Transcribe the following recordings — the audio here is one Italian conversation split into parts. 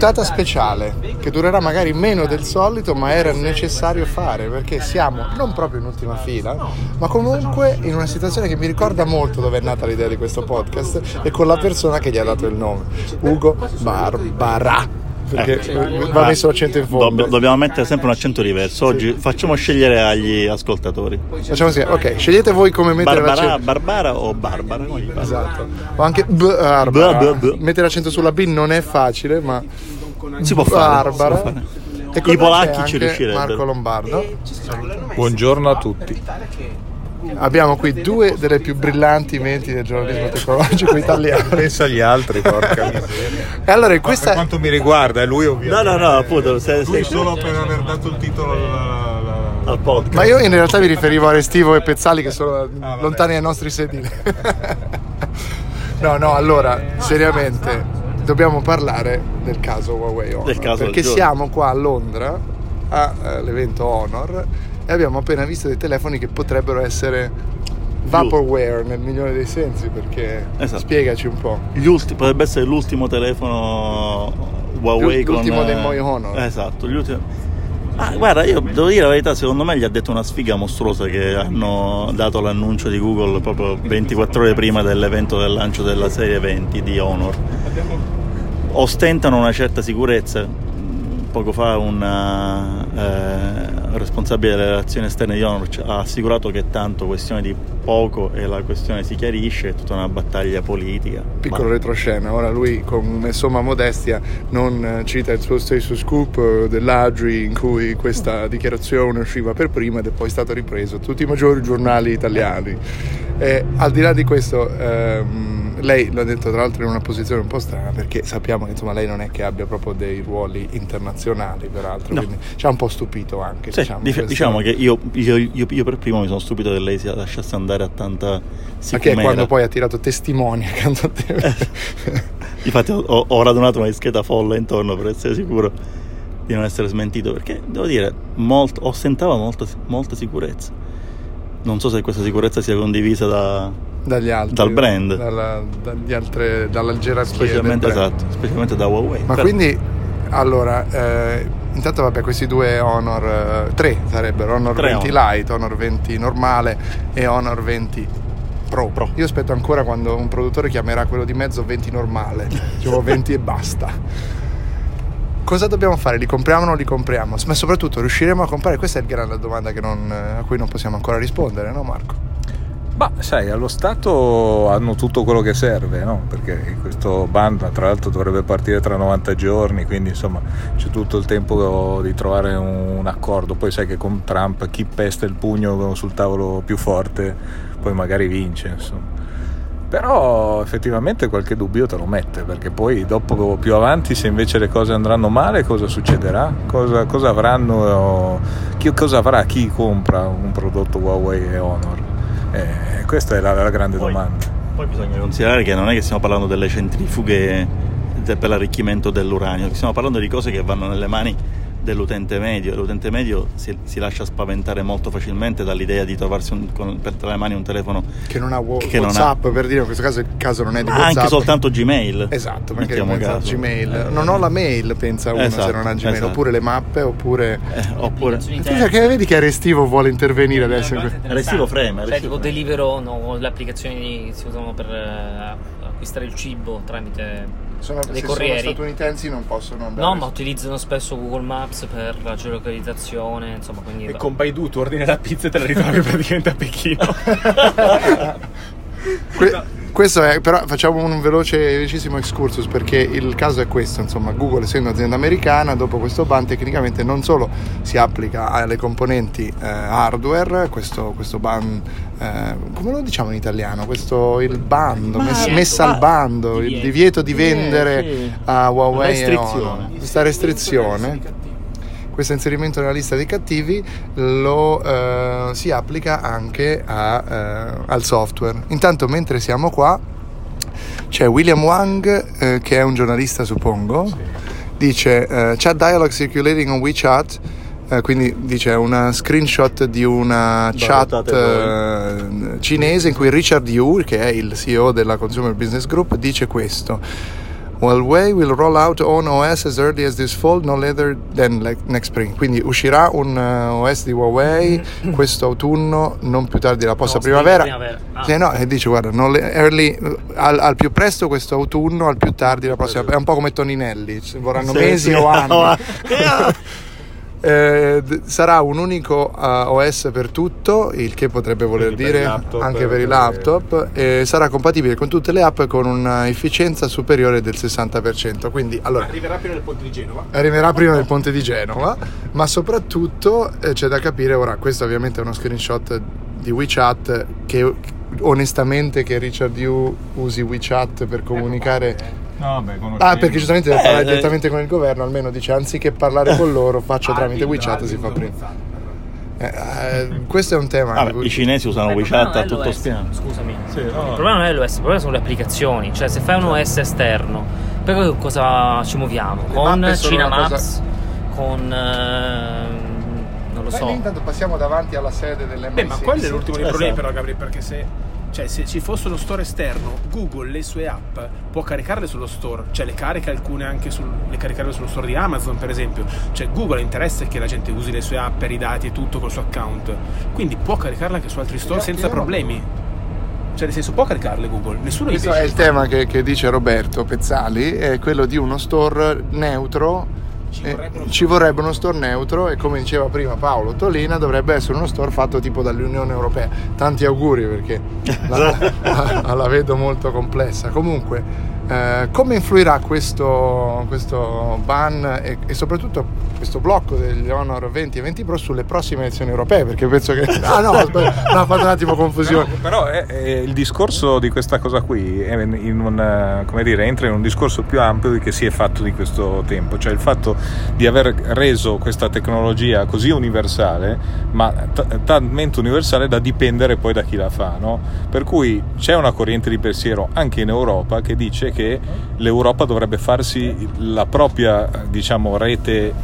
Puntata speciale che durerà magari meno del solito, ma era necessario fare perché siamo non proprio in ultima fila, ma comunque in una situazione che mi ricorda molto dove è nata l'idea di questo podcast e con la persona che gli ha dato il nome, Ugo Barbara. Perché Eh. va messo l'accento in fondo. Dobb- dobbiamo mettere sempre un accento diverso. Oggi facciamo scegliere agli ascoltatori. Facciamo così, ok, scegliete voi come mettere Barbara, l'accento. Barbara o Barbara? Esatto. O anche Barbara. B, b, b. Mettere l'accento sulla B non è facile, ma Si può fare. Barbara. si può fare. E con I polacchi ci riuscirebbero. Marco Lombardo. Buongiorno a tutti. Abbiamo qui due delle più brillanti menti del giornalismo tecnologico italiano. Pensa agli altri, porca miseria. E allora in Per questa quanto mi riguarda, è lui No, ovviamente. no, no, appunto, se, Lui se- solo per aver dato il titolo alla- alla- al podcast. Ma io in realtà mi riferivo a Restivo e Pezzali che sono vabbè. lontani dai nostri sedili. no, no, allora, seriamente, dobbiamo parlare del caso Huawei Honor. Del caso perché siamo qua a Londra all'evento Honor e abbiamo appena visto dei telefoni che potrebbero essere vaporware nel migliore dei sensi perché Esatto. spiegaci un po'. Gli ulti- potrebbe essere l'ultimo telefono Huawei con... L'ultimo dei eh, Moi Honor. Esatto, gli ultimi... Ah, guarda, io devo dire la verità, secondo me gli ha detto una sfiga mostruosa che hanno dato l'annuncio di Google proprio 24 ore prima dell'evento del lancio della serie 20 di Honor. Ostentano una certa sicurezza. Poco fa un eh, responsabile delle relazioni esterne di Honor ci ha assicurato che tanto questione di poco e la questione si chiarisce, è tutta una battaglia politica. Piccolo Ma- retroscena, ora lui con somma modestia non eh, cita il suo stesso scoop eh, dell'Agri in cui questa dichiarazione usciva per prima ed è poi stato ripreso tutti i maggiori giornali italiani. E al di là di questo, ehm, lei l'ha detto tra l'altro in una posizione un po' strana perché sappiamo che insomma, lei non è che abbia proprio dei ruoli internazionali peraltro, No. quindi ci ha un po' stupito anche. Sì, diciamo, dic- diciamo che io, io- io- io per primo mi sono stupito che lei si lasciasse andare a tanta sicumera. quando poi ha tirato testimoni accanto a te. Infatti ho, ho- radunato una discheta folle intorno per essere sicuro di non essere smentito perché devo dire, molt- ostentava molta, molta sicurezza. Non so se questa sicurezza sia condivisa da, dagli altri, Dal brand. dalla, dagli altre, dalla gerarchia. specialmente, esatto, specialmente da Huawei. Ma Però- quindi, allora, eh, intanto vabbè, questi due Honor, eh, tre sarebbero, Honor Tre 20 Honor. Lite, Honor 20 normale e Honor 20 Pro. Pro. Io aspetto ancora quando un produttore chiamerà quello di mezzo 20 normale, dicevo 20 e basta. Cosa dobbiamo fare? Li compriamo o non li compriamo? Ma soprattutto riusciremo a comprare? Questa è la grande domanda che non- a cui non possiamo ancora rispondere, no Marco? Ma sai, allo Stato hanno tutto quello che serve, no? Perché questo ban tra l'altro dovrebbe partire tra 90 giorni, quindi insomma c'è tutto il tempo di trovare un accordo. Poi sai che con Trump chi pesta il pugno sul tavolo più forte poi magari vince, insomma. Però effettivamente qualche dubbio te lo mette, perché poi dopo più avanti se invece le cose andranno male cosa succederà? Cosa, cosa avranno, cosa avrà chi compra un prodotto Huawei e Honor? Eh, questa è la, la grande Poi- domanda. Poi bisogna considerare che non è che stiamo parlando delle centrifughe per l'arricchimento dell'uranio, stiamo parlando di cose che vanno nelle mani dell'utente medio. L'utente medio si, si lascia spaventare molto facilmente dall'idea di trovarsi un- con, per tra le mani un telefono Che non ha Wha- Che non ha- WhatsApp, per dire, in questo caso il caso non è di ma WhatsApp. anche soltanto Gmail. Esatto, perché pensa caso. Gmail. Eh, Non ho la mail, pensa uno se esatto, non ha Gmail, esatto. oppure le mappe, oppure... eh, oppure Scusa, che vedi che Restivo vuole intervenire adesso? in Restivo freme, Cioè, tipo freme. Deliveroo, no, le applicazioni che si usano per eh, acquistare il cibo tramite Sono, dei se corrieri. sono statunitensi non possono andare. No, ma utilizzano spesso Google Maps per la geolocalizzazione, insomma, quindi E con Baidu tu ordini la pizza e te la ritrovi praticamente a Pechino. Que- questo è, però facciamo un veloce, velocissimo excursus perché il caso è questo, insomma, Google essendo un'azienda americana, dopo questo ban tecnicamente non solo si applica alle componenti eh, hardware, questo, questo ban, eh, come lo diciamo in italiano? Questo, il bando, Ma- mess- divieto, messa al bando, il divieto. di vendere sì. a Huawei e. Honor. questa restrizione questo inserimento nella lista dei cattivi lo eh, si applica anche a, eh, al software. Intanto mentre siamo qua c'è William Wang eh, che è un giornalista suppongo, dice eh, chat dialogue circulating on WeChat eh, quindi dice una screenshot di una chat Valutate eh, cinese in cui Richard Yu, che è il CEO della Consumer Business Group, dice questo. Huawei will roll out on OS as early as this fall, no later than like next spring. Quindi uscirà un uh, OS di Huawei questo autunno, non più tardi la prossima spring, primavera. primavera. Ah. Sì, no, e dice guarda, non le- early, al, al più presto questo autunno, al più tardi la prossima. È un po' come Toninelli, ci vorranno Sì, mesi sì. o anni. Eh, sarà un unico uh, OS per tutto, il che potrebbe voler Quindi per dire laptop, anche per i per- laptop, e sarà compatibile con tutte le app con un'efficienza superiore del 60%. Quindi, allora, Arriverà prima del ponte di Genova. arriverà prima del ponte di Genova, ma soprattutto eh, c'è da capire, ora questo ovviamente è uno screenshot di WeChat che onestamente che Richard Yu usi WeChat per comunicare... No, beh, Ah, perché giustamente deve Eh, parlare eh. direttamente con il governo, almeno dice anziché parlare con loro faccio tramite WeChat si fa prima. Eh, eh, questo è un tema. Di cui- I cinesi usano Eh, WeChat a tutto spiano. Scusami. Sì, no. Il problema non è l'OS, il problema sono le applicazioni. Cioè, se fai un OS esterno, poi con cosa ci muoviamo? Con mappe sono Cina una cosa- Maps, con. ehm, non lo Beh, so. noi intanto passiamo davanti alla sede dell'MSI. Beh, ma quello è l'ultimo dei Esatto. problemi però, Gabriele, perché se... Cioè, se ci fosse uno store esterno, Google le sue app può caricarle sullo store, cioè le carica alcune anche sul, le caricarle sullo store di Amazon, per esempio. Cioè, Google ha interesse che la gente usi le sue app per i dati e tutto col suo account. Quindi può caricarle anche su altri store senza problemi. Cioè, nel senso, può caricarle Google, nessuno gli Questo è il tema che, che dice Roberto Pezzali, è quello di uno store neutro. Ci Eh, vorrebbe uno ci vorrebbe uno store neutro e come diceva prima Paolo Tolina dovrebbe essere uno store fatto tipo dall'Unione Europea. Tanti auguri perché la, la- la vedo molto complessa. Comunque, eh, come influirà questo, questo ban e, e soprattutto questo blocco degli Honor 20 e 20 Pro sulle prossime elezioni europee? Perché penso che... Ah no, aspetta, no, ho fatto un attimo confusione. Però, però è- è il discorso di questa cosa qui è in un, come dire, entra in un discorso più ampio di che si è fatto di questo tempo, cioè il fatto di aver reso questa tecnologia così universale, ma t- talmente universale da dipendere poi da chi la fa. no? Per cui c'è una corrente di pensiero anche in Europa che dice che l'Europa dovrebbe farsi la propria diciamo, rete eh,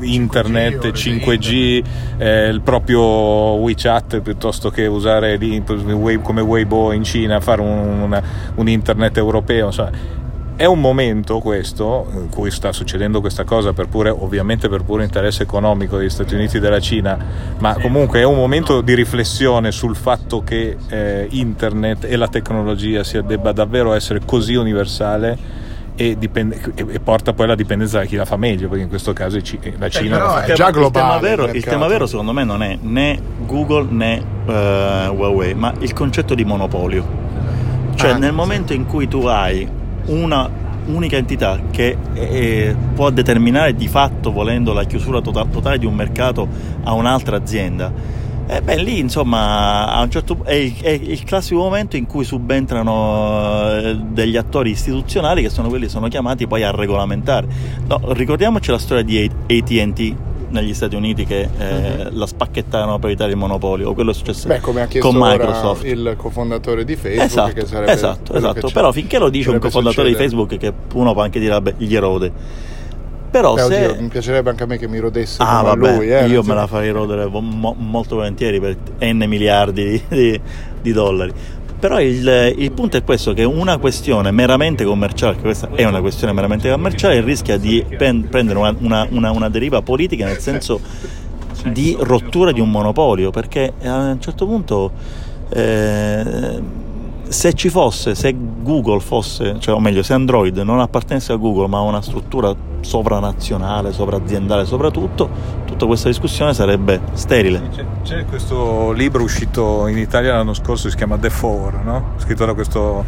internet, 5G, 5G, eh, il proprio WeChat piuttosto che usare lì, come Weibo in Cina, fare un, un internet europeo. insomma. È un momento questo, in cui sta succedendo questa cosa, per pure, ovviamente per puro interesse economico degli Stati Uniti e della Cina, ma comunque è un momento di riflessione sul fatto che eh, internet e la tecnologia sia, debba davvero essere così universale e, dipende- e- porta poi alla dipendenza da chi la fa meglio, perché in questo caso la Cina però la fa è già globale Il tema, vero, il tema vero, secondo me, non è né Google né eh, Huawei, ma il concetto di monopolio. Cioè, Ah, nel sì. momento in cui tu hai una unica entità che eh, può determinare di fatto, volendo, la chiusura tota- totale di un mercato a un'altra azienda, e beh, lì insomma a un certo è il, è il classico momento in cui subentrano eh, degli attori istituzionali che sono quelli che sono chiamati poi a regolamentare. No, ricordiamoci la storia di ATT negli Stati Uniti che eh, la spacchettarono per evitare il monopolio, o quello è successo. Beh, come ha con Microsoft. il cofondatore di Facebook, Esatto, che sarebbe esatto, esatto. però finché lo dice un cofondatore di succedere. Facebook che uno può anche dire vabbè gli erode. Però Beh, se... oddio, mi piacerebbe anche a me che mi rodesse Ah, vabbè, lui, eh, io me la farei rodere mo- molto volentieri per n miliardi di, di- di dollari. Però il, il punto è questo: che una questione meramente commerciale, che questa è una questione meramente commerciale, rischia di pen- prendere una, una- una- una deriva politica nel senso di rottura di un monopolio. Perché a un certo punto. eh, se ci fosse, se Google fosse, cioè o meglio, se Android non appartenesse a Google ma a una struttura sovranazionale, sovraziendale soprattutto, tutta questa discussione sarebbe sterile. C'è, c'è questo libro uscito in Italia l'anno scorso, si chiama The Four, no? scritto da questo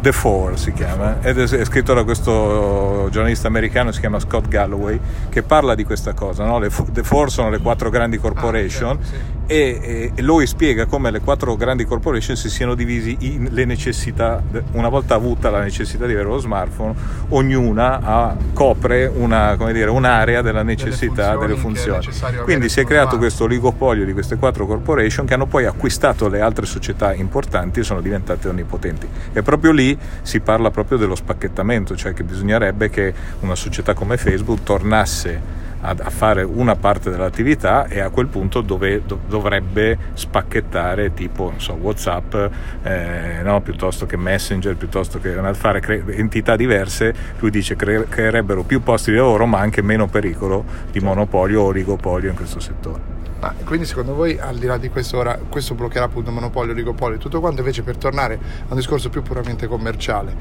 The Four si chiama, ed è, scritto da questo giornalista americano, si chiama Scott Galloway, che parla di questa cosa. No? Le, The Four sono le quattro grandi corporation Ah, certo, e, e lui spiega come le quattro grandi corporation si siano divisi in le necessità, una volta avuta la necessità di avere lo smartphone, ognuna ha, copre una, come dire, un'area della necessità funzioni delle che è funzioni. Quindi si è creato questo oligopolio di queste quattro corporation che hanno poi acquistato le altre società importanti e sono diventate onnipotenti. E proprio lì si parla proprio dello spacchettamento, cioè che bisognerebbe che una società come Facebook tornasse a, a fare una parte dell'attività e a quel punto dove, do- dovrebbe spacchettare tipo non so, Whatsapp eh, no, piuttosto che Messenger, piuttosto che fare cre- entità diverse. Lui dice che creerebbero più posti di lavoro ma anche meno pericolo di monopolio o oligopolio in questo settore. Ma quindi secondo voi, al di là di questo, ora, questo bloccherà appunto monopolio, oligopolio e tutto quanto, invece per tornare a un discorso più puramente commerciale,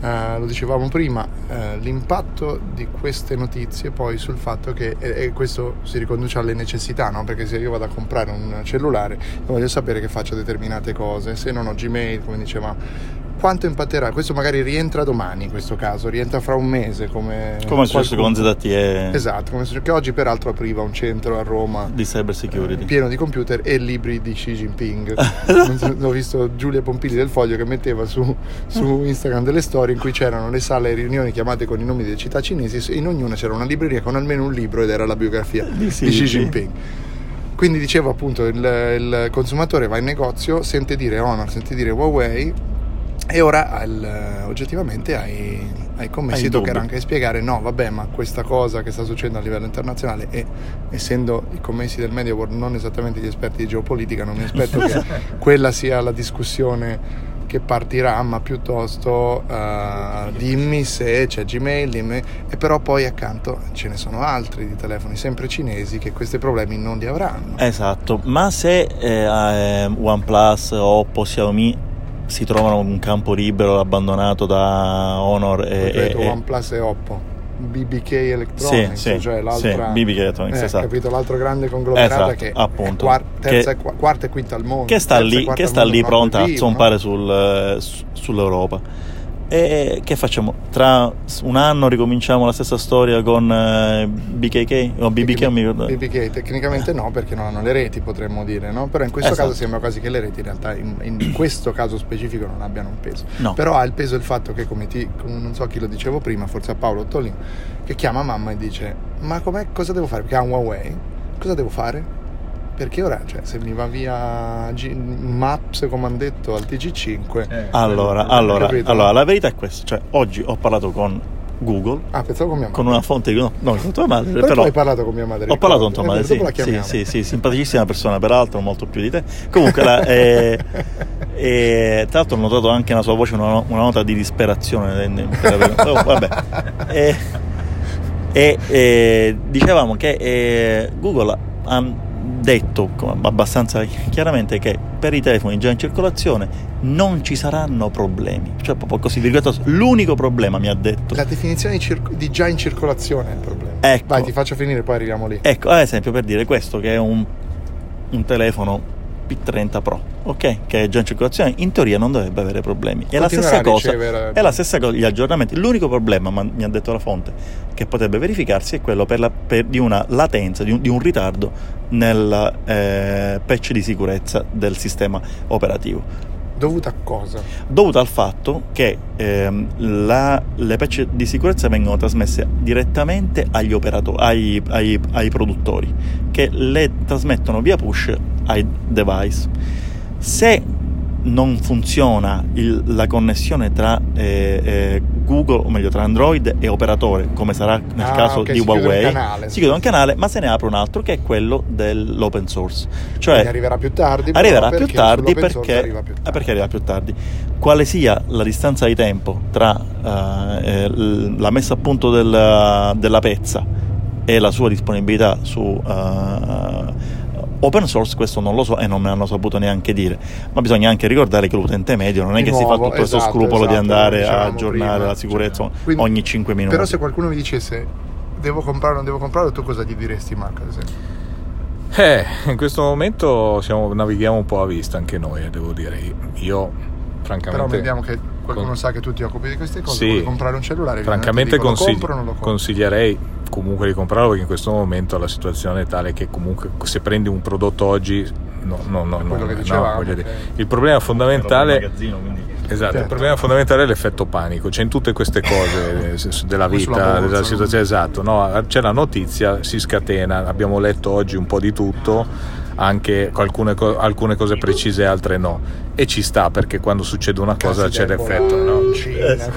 eh, lo dicevamo prima, eh, l'impatto di queste notizie poi sul fatto che, e, e questo si riconduce alle necessità, no? perché se io vado a comprare un cellulare, io voglio sapere che faccio determinate cose, se non ho Gmail, come diceva quanto impatterà? Questo magari rientra domani in questo caso, rientra fra un mese come... Come è successo con ZTE Esatto, come successo- che oggi peraltro apriva un centro a Roma di cyber security. pieno di computer e libri di Xi Jinping. Ho visto Giulia Pompili del Foglio che metteva su, su Instagram delle storie in cui c'erano le sale riunioni chiamate con i nomi delle città cinesi e in ognuna c'era una libreria con almeno un libro ed era la biografia di, Xi Xi Jinping. Jinping. Quindi dicevo appunto il, il consumatore va in negozio, sente dire Honor, sente dire Huawei e ora al- oggettivamente ai, ai commessi toccherà anche spiegare no vabbè ma questa cosa che sta succedendo a livello internazionale e essendo i commessi del Media World non esattamente gli esperti di geopolitica non mi aspetto che quella sia la discussione che partirà ma piuttosto eh, dimmi se c'è Gmail dimmi. E però poi accanto ce ne sono altri di telefoni sempre cinesi che questi problemi non li avranno. Esatto, ma se eh, eh, OnePlus, Oppo, Xiaomi si trovano un campo libero abbandonato da Honor e, detto e- OnePlus e Oppo BBK Electronics Sì, sì, cioè l'altra sì, BBK Electronics, eh, esatto. capito l'altro grande conglomerato Esatto, che appunto. è quar- terza Che- qua- quarta e quinta al mondo che sta lì, che sta lì pronta a zompare no? sul, eh, su- sull'Europa. E che facciamo? Tra un anno ricominciamo la stessa storia con BKK o BBK, non mi ricordo. BBK tecnicamente no perché non hanno le reti potremmo dire no? però in questo Esatto. caso sembra quasi che le reti in realtà in, in questo caso specifico non abbiano un peso No. però ha il peso il fatto che come ti non so chi lo dicevo prima forse a Paolo Ottolino che chiama mamma e dice ma com'è, cosa devo fare perché ha un Huawei cosa devo fare perché ora cioè, se mi va via G- Maps come hanno detto al TG5 Allora, allora, Capito? allora, la verità è questa, cioè oggi ho parlato con Google, ah pensavo con mia madre con una fonte di... No, no, con tua madre, però, tu però... hai parlato con mia madre Ho parlato con tua madre, Eh, sì, sì, sì, sì, simpaticissima persona peraltro, molto più di te. Comunque, la- eh, eh, tra l'altro ho notato anche nella sua voce una, una nota di disperazione. eh, per- oh, vabbè. Eh, e eh, dicevamo che eh, Google ha detto abbastanza chiaramente che per i telefoni già in circolazione non ci saranno problemi. Cioè, proprio così, l'unico problema mi ha detto. la definizione di, cir- di già in circolazione è il problema Ecco. vai ti faccio finire poi arriviamo lì Ecco, ad esempio per dire questo che è un, un telefono P30 Pro, ok? Che è già in circolazione, in teoria non dovrebbe avere problemi. È la stessa cosa, ricevere- è la stessa cosa, gli aggiornamenti. L'unico problema, ma mi ha detto la fonte, che potrebbe verificarsi è quello per la- per- di una latenza, di un, di un ritardo nel eh, patch di sicurezza del sistema operativo dovuta a cosa? dovuto al fatto che ehm, la- le patch di sicurezza vengono trasmesse direttamente agli operatori, ai, ai- ai produttori, che le trasmettono via push ai device. Se non funziona il- la connessione tra eh, eh, Google, o meglio tra Android e operatore, come sarà nel Ah, caso ok, di si chiude Huawei, canale. si chiude un canale, ma se ne apre un altro che è quello dell'open source. Cioè, Quindi arriverà più tardi arriverà più tardi perché, arriva più eh, tardi. perché arriva più tardi. Quale sia la distanza di tempo tra eh, eh, la messa a punto del- della pezza e la sua disponibilità su eh, open source, questo non lo so e non me l'hanno saputo neanche dire. Ma bisogna anche ricordare che l'utente medio non è Di che si fa nuovo, tutto questo esatto, scrupolo di esatto, andare lo a aggiornare prima, la sicurezza cioè, quindi- ogni 5 minuti. Però se qualcuno mi dicesse devo comprare o non devo comprare, tu cosa gli diresti Marco ad esempio? Eh, in questo momento siamo- navighiamo un po' a vista anche noi, eh, devo dire. Io, francamente... Però vediamo che qualcuno con- sa che tu ti occupi di queste cose, Sì. vuoi comprare un cellulare, Francamente dico, consigli- lo compro o non lo compro? consiglierei comunque di comprarlo perché in questo momento la situazione è tale che comunque se prendi un prodotto oggi no, no, no, no, che no, dicevamo, voglio dire. ok. Il problema fondamentale magazzino, quindi Esatto, il Certo. problema fondamentale è l'effetto panico, c'è in tutte queste cose eh, della vita, borsa, della no? situazione, esatto, no? c'è la notizia, si scatena, abbiamo letto oggi un po' di tutto, anche alcune, co- alcune cose precise e altre no, e ci sta perché quando succede una cosa Cazzo c'è l'effetto. No?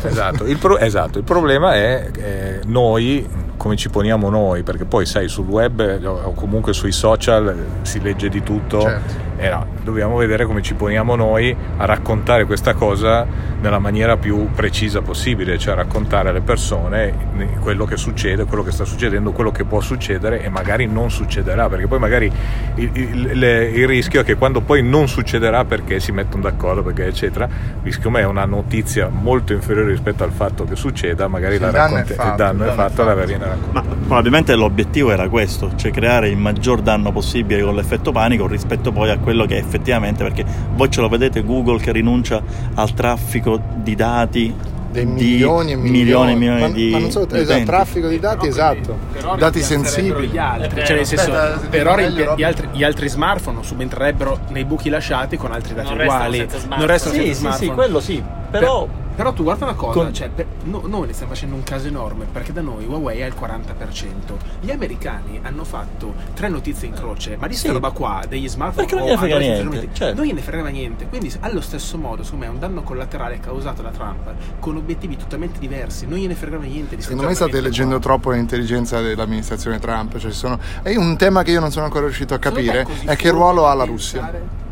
Esatto. Il pro- esatto, il problema è eh, noi come ci poniamo noi, perché poi sai sul web o comunque sui social eh, si legge di tutto Certo. E no, dobbiamo vedere come ci poniamo noi a raccontare questa cosa nella maniera più precisa possibile, cioè raccontare alle persone quello che succede, quello che sta succedendo, quello che può succedere e magari non succederà, perché poi magari il, il- le- il rischio è che quando poi non succederà perché si mettono d'accordo, perché eccetera, siccome è una notizia molto inferiore rispetto al fatto che succeda, magari la il danno è racconte- fatto, il danno il è danno è fatto, la viene raccontata. Ma probabilmente l'obiettivo era questo, cioè creare il maggior danno possibile con l'effetto panico rispetto poi a quello che effettivamente, perché voi ce lo vedete Google che rinuncia al traffico di dati dei di milioni e milioni, milioni. milioni ma, di ma non solo esatto, traffico di dati esatto. Però dati sensibili. gli altri, È cioè nel vero. senso, Aspetta, però gli, altri, gli altri smartphone subenterebbero nei buchi lasciati con altri dati Non uguali. non restano Sì, senza sì, smartphone sì, quello sì, però Per- però tu guarda una cosa, Con- cioè, per- no- noi ne stiamo facendo un caso enorme perché da noi Huawei ha il 40%. Gli americani hanno fatto tre notizie in croce, ma di sta Sì. roba qua, degli smartphone Perché non gliene frega niente, certo. non gliene frega niente. Quindi allo stesso modo, secondo me è un danno collaterale causato da Trump con obiettivi totalmente diversi. Non gliene fregava niente di Secondo me state leggendo qua. troppo l'intelligenza dell'amministrazione Trump. Cioè, ci sono... È un tema che io non sono ancora riuscito a capire. È che ruolo ha la pensare? Russia.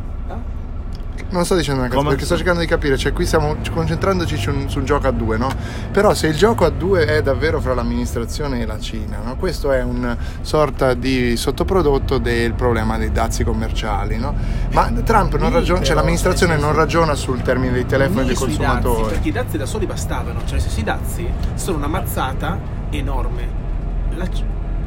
Non sto dicendo una cosa Come? perché sto cercando di capire. Cioè, qui stiamo concentrandoci su un, su un gioco a due, no? Però se il gioco a due è davvero fra l'amministrazione e la Cina, no? Questo è un sorta di sottoprodotto del problema dei dazi commerciali, no? Ma Trump non ragiona, cioè l'amministrazione non ragiona sul termine dei telefoni dei sui dazi, consumatori. perché i dazi da soli bastavano, cioè senso i dazi sono una mazzata enorme. La,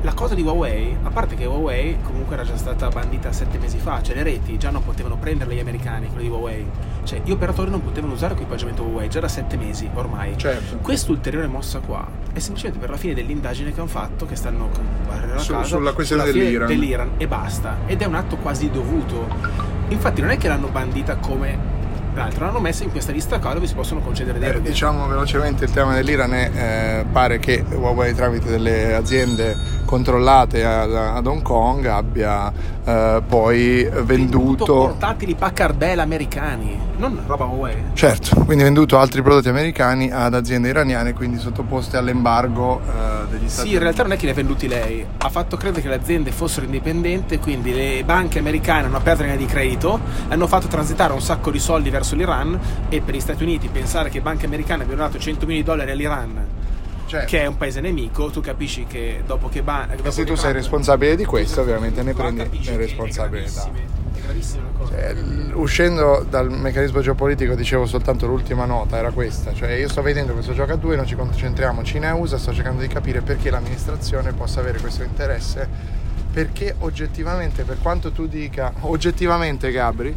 la cosa di Huawei, a parte che Huawei comunque era già stata bandita sette mesi fa, cioè le reti già non potevano prenderle gli americani, quelle di Huawei, cioè gli operatori non potevano usare equipaggiamento Huawei già da sette mesi ormai. Certo. Questa ulteriore mossa qua è semplicemente per la fine dell'indagine che hanno fatto, che stanno con barriera Su- casa, sulla questione sulla dell'Iran. dell'Iran e basta. Ed è un atto quasi dovuto. Infatti non è che l'hanno bandita come l'altro, l'hanno messa in questa lista qua dove si possono concedere Eh, deroghe. diciamo velocemente il tema dell'Iran è eh, pare che Huawei tramite delle aziende controllate ad, Hong Kong abbia eh, poi venduto portatili Packard Bell americani, non roba Huawei. certo, quindi venduto altri prodotti americani ad aziende iraniane quindi sottoposte all'embargo eh, degli Stati Sì, in realtà non è che li ha venduti lei, ha fatto credere che le aziende fossero indipendenti, quindi le banche americane hanno aperto linea di credito, hanno fatto transitare un sacco di soldi verso l'Iran e per gli Stati Uniti pensare che banche americane abbiano dato 100 milioni di dollari all'Iran, Certo. che è un paese nemico, tu capisci che dopo che... Ba- E se tu sei responsabile di questo ovviamente ne prendi le responsabilità È gravissima una cosa. L- uscendo dal meccanismo geopolitico dicevo soltanto l'ultima nota era questa cioè io sto vedendo questo gioco a due noi ci concentriamo Cina e USA sto cercando di capire perché l'amministrazione possa avere questo interesse perché oggettivamente per quanto tu dica oggettivamente Gabri.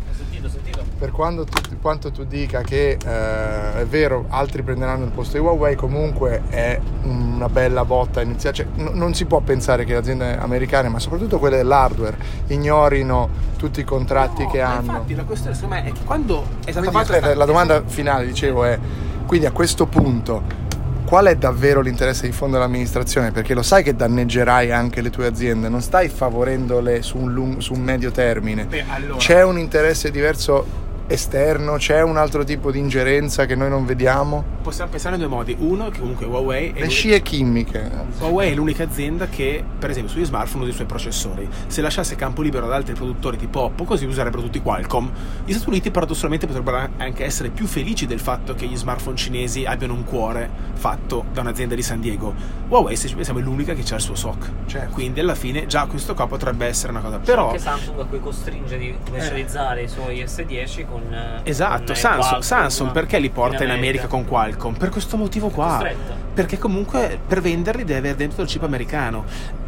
Per quanto tu, quanto tu dica che eh, è vero altri prenderanno il posto di Huawei comunque è una bella botta iniziale cioè, n- non si può pensare che le aziende americane ma soprattutto quelle dell'hardware ignorino tutti i contratti No, che hanno. Infatti la questione secondo me è che quando è stata quindi, fatta aspetta, la domanda finale dicevo è quindi a questo punto qual è davvero l'interesse di fondo dell'amministrazione? Perché lo sai che danneggerai anche le tue aziende non stai favorendole su un, lung- su un medio termine. Beh, allora, c'è un interesse diverso esterno c'è un altro tipo di ingerenza che noi non vediamo possiamo pensare in due modi. Uno, che comunque Huawei è le scie chimiche Huawei è l'unica azienda che, per esempio, sugli smartphone usa i suoi processori. Se lasciasse campo libero ad altri produttori tipo Oppo, così userebbero tutti Qualcomm. Gli Stati Uniti paradossalmente potrebbero anche essere più felici del fatto che gli smartphone cinesi abbiano un cuore fatto da un'azienda di San Diego. Huawei, se ci pensiamo, è l'unica che ha il suo SOC. Certo. Quindi alla fine già questo qua potrebbe essere una cosa. Però Anche Samsung a cui costringe di commercializzare i suoi S10 con eh, Esatto, con, eh, Samsung, Qualcomm Samsung perché li porta in America con Qualcomm? Per questo motivo qua. Perché comunque per venderli deve aver dentro il chip americano.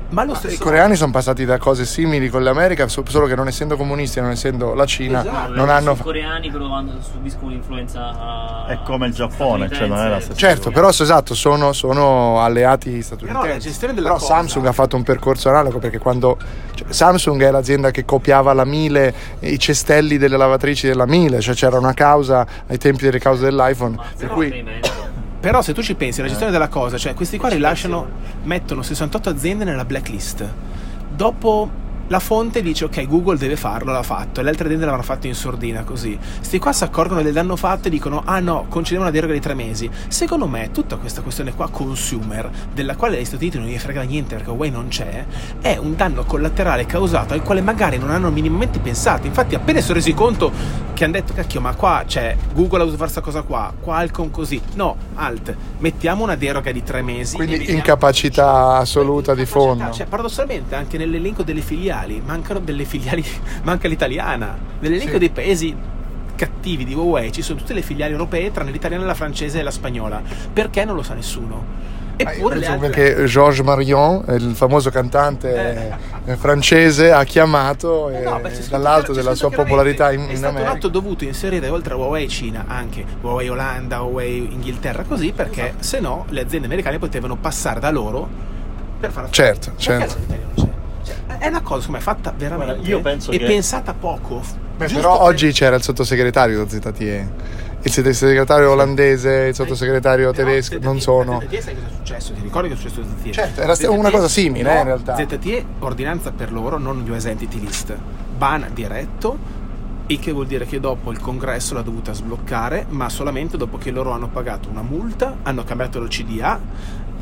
Ma lo I stesso coreani sono passati da cose simili con l'America, so- solo che non essendo comunisti e non essendo la Cina, Esatto. non hanno... I coreani però subiscono un'influenza. È come il Giappone, cioè non è la stessa Certo, però esatto, sono, sono alleati statunitensi. Però la gestione della Però cosa- Samsung ha fatto un percorso analogo perché quando cioè, Samsung è l'azienda che copiava la Miele, i cestelli delle lavatrici della Miele, cioè c'era una causa ai tempi delle cause dell'iPhone, per cui Però se tu ci pensi, la gestione della cosa, cioè questi qua rilasciano, mettono 68 aziende nella blacklist. Dopo la fonte dice ok, Google deve farlo, l'ha fatto, e le altre aziende l'avranno fatto in sordina così. Sti qua si accorgono del danno fatto e dicono ah no, concediamo una deroga di tre mesi. Secondo me tutta questa questione qua consumer, della quale agli Stati Uniti non gli frega niente perché Huawei non c'è, è un danno collaterale causato al quale magari non hanno minimamente pensato. Infatti appena si sono resi conto che hanno detto cacchio ma qua c'è Google ha dovuto fare questa cosa qua, Qualcomm così. No, alt, mettiamo una deroga di tre mesi. quindi incapacità assoluta di fondo. cioè, paradossalmente, anche nell'elenco delle filiali mancano delle filiali, manca l'italiana. Nell'elenco Sì. dei paesi cattivi di Huawei ci sono tutte le filiali europee tranne l'italiana, la francese e la spagnola. Perché non lo sa nessuno? Eppure altre perché Georges Marion, il famoso cantante eh, francese, ha chiamato Eh no, scritto dall'alto della sua popolarità in, in è stato un America. atto dovuto inserire oltre a Huawei Cina anche Huawei Olanda, Huawei Inghilterra così perché Esatto. se no le aziende americane potevano passare da loro per fare Certo, Perché certo. Cioè, è una cosa me fatta veramente Guarda, io penso e che- pensata poco Beh, però per- oggi c'era il sottosegretario da ZTE, il sottosegretario olandese, il sottosegretario tedesco, non sono. ZTE sai cosa è successo? Ti ricordi che è successo ZTE? Certo, era una cosa simile, eh, in realtà. ZTE, ordinanza per loro, non US Entity List. Ban diretto, il che vuol dire che dopo il congresso l'ha dovuta sbloccare, ma solamente dopo che loro hanno pagato una multa, hanno cambiato lo CDA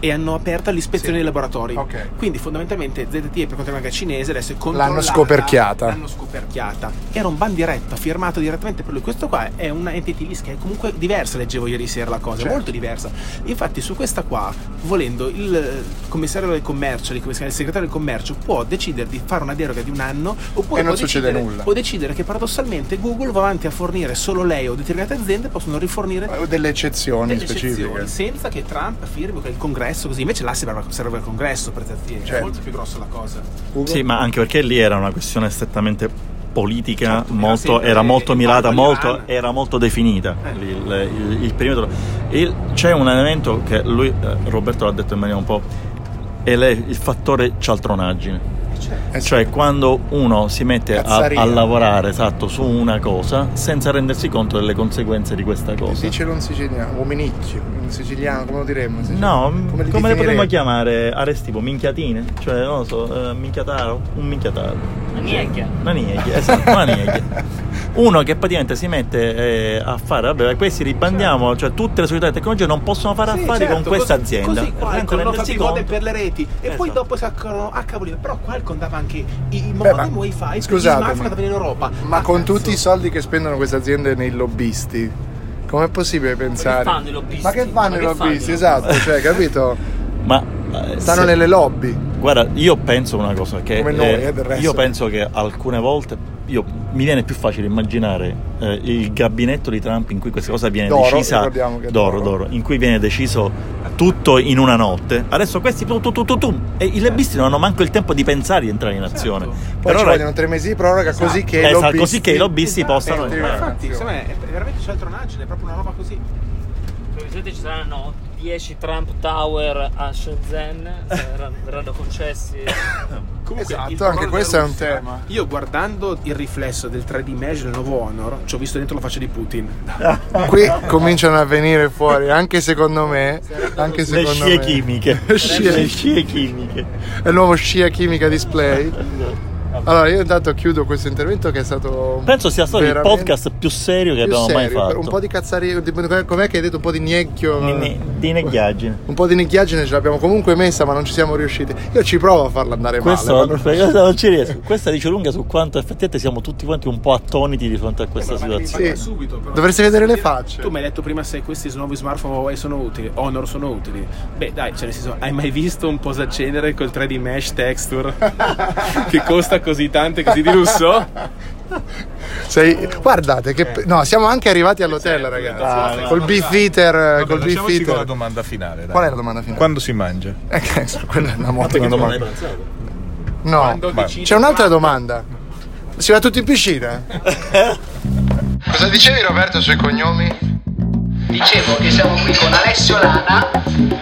e hanno aperto l'ispezione Sì. dei laboratori. Ok. Quindi fondamentalmente ZTE per quanto riguarda cinese adesso è controllata. L'hanno scoperchiata. L'hanno scoperchiata. Era un ban diretto, firmato direttamente per lui. Questo qua è una entity list che è comunque diversa, leggevo ieri sera la cosa, Certo. molto diversa. Infatti su questa qua, volendo il eh, commissario del commercio, il segretario del commercio, può decidere di fare una deroga di un anno oppure E non può, succede decidere, nulla. può decidere che paradossalmente Google va avanti a fornire solo lei o determinate aziende possono rifornire Delle eccezioni delle eccezioni specifiche. senza che Trump firmi che il congresso così invece là serve, serve il congresso per è Certo. molto più grossa la cosa Sì, ma anche perché lì era una questione strettamente politica, Certo, era molto, era molto mirata, molto, era molto definita Eh. il, il- il perimetro. Il- c'è un elemento che lui, eh, Roberto l'ha detto in maniera un po', è il fattore cialtronaggine. Sì. Cioè quando uno si mette a, a lavorare esatto, su una cosa senza rendersi conto delle conseguenze di questa cosa. Dicelo in siciliano, uominicchio, in siciliano, come lo diremmo? No, come, li le potremmo chiamare arestivo? Minchiatine? Cioè, non lo so, eh, minchiataro? Un minchiataro. Una niegghia, esatto, una niegghia. Uno che praticamente si mette eh, a fare, vabbè, questi ribandiamo, cioè tutte le società tecnologiche non possono fare Sì, affari certo, con questa così- azienda. Così Qualcomm Senza non fa rendersi più modem conto. per le reti e poi Esatto. dopo si accorgono ah cavoli però Qualcomm dava anche i, modem wifi davano in Europa Ma con cazzo. tutti i soldi che spendono queste aziende nei lobbisti, com'è possibile pensare? fanno i lobbisti? Ma che fanno i lobbisti? Esatto, cioè, capito? Ma eh, Stanno se- nelle lobby. Guarda, io penso una cosa che Come noi, eh, del resto. io penso che alcune volte io- mi viene più facile immaginare eh, il gabinetto di Trump in cui questa cosa viene D'oro, decisa d'oro, d'oro. d'oro, in cui viene deciso tutto in una notte. Adesso questi tu, tu, tu, tu, tu, e i lebbisti non hanno manco il tempo di pensare di entrare in azione. Poi Per ci ora- vogliono tre mesi di proroga così che Esatto, lobbisti... così che i lobbisti possano Esatto. entrare. infatti secondo me è veramente cialtronaggine è proprio una roba così Probabilmente ci saranno 10 Trump Tower a Shenzhen, verranno, verranno concessi. Comunque, Esatto, anche questo è un tema. Io guardando il riflesso del 3D Mesh del nuovo Honor, ci ho visto dentro la faccia di Putin. Qui cominciano a venire fuori, anche secondo me, anche le secondo scie me. chimiche. Scie. Le scie chimiche. È il nuovo scia chimica display. Allora, io intanto chiudo questo intervento che è stato. Penso sia stato il podcast più serio che più abbiamo mai serio, fatto. Un po' di cazzaria, di- com'è che hai detto? Un po' di gnecchio. Di, ne- di neghiaggine. Un po' di nicchiaggine ce l'abbiamo comunque messa, ma non ci siamo riusciti. Io ci provo a farla andare Questo, male. ma non- questo non ci riesco. Questa dice lunga su quanto effettivamente siamo tutti quanti un po' attoniti di fronte a questa situazione. Sì. subito, però. Dovreste vedere le facce. Tu mi hai detto prima se questi nuovi smartphone Huawei sono utili, Honor sono utili. Beh, dai, cioè nel senso, hai mai visto un posacenere col 3D mesh texture che costa così tanto e così di lusso? Sei... Guardate che... No, siamo anche arrivati all'hotel, ragazzi. Ah, no. Col beefeater. Vabbè, Col lasciamoci con la domanda finale. dai. Qual è la domanda finale? Quando si mangia? Eh, che- quella è una Non hai domanda. No, c'è un'altra domanda. Si va tutti in piscina? Cosa dicevi Roberto sui cognomi? Dicevo che siamo qui con Alessio Lana,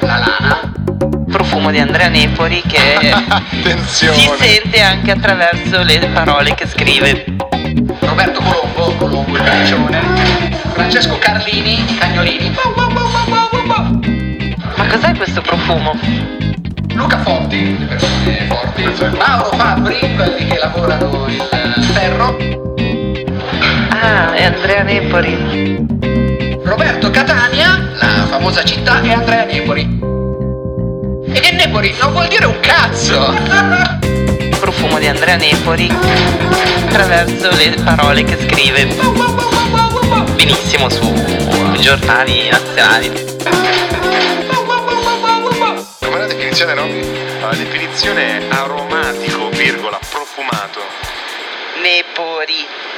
la Lana, profumo di Andrea Nepori che si sente anche attraverso le parole che scrive. Roberto Colombo, Colombo il caggione, Francesco Carlini, i cagnolini. Ma cos'è questo profumo? Luca Forti, le persone forti, Mauro Fabbri, quelli che lavorano il ferro, Ah, è Andrea Nepori. Roberto Catania, la famosa città, e Andrea Nepori. Nepori non vuol dire un cazzo! Profumo di Andrea Nepori attraverso le parole che scrive. Benissimo su giornali nazionali. Com'è la definizione, Roby? La definizione è aromatico, virgola, profumato. Nepori.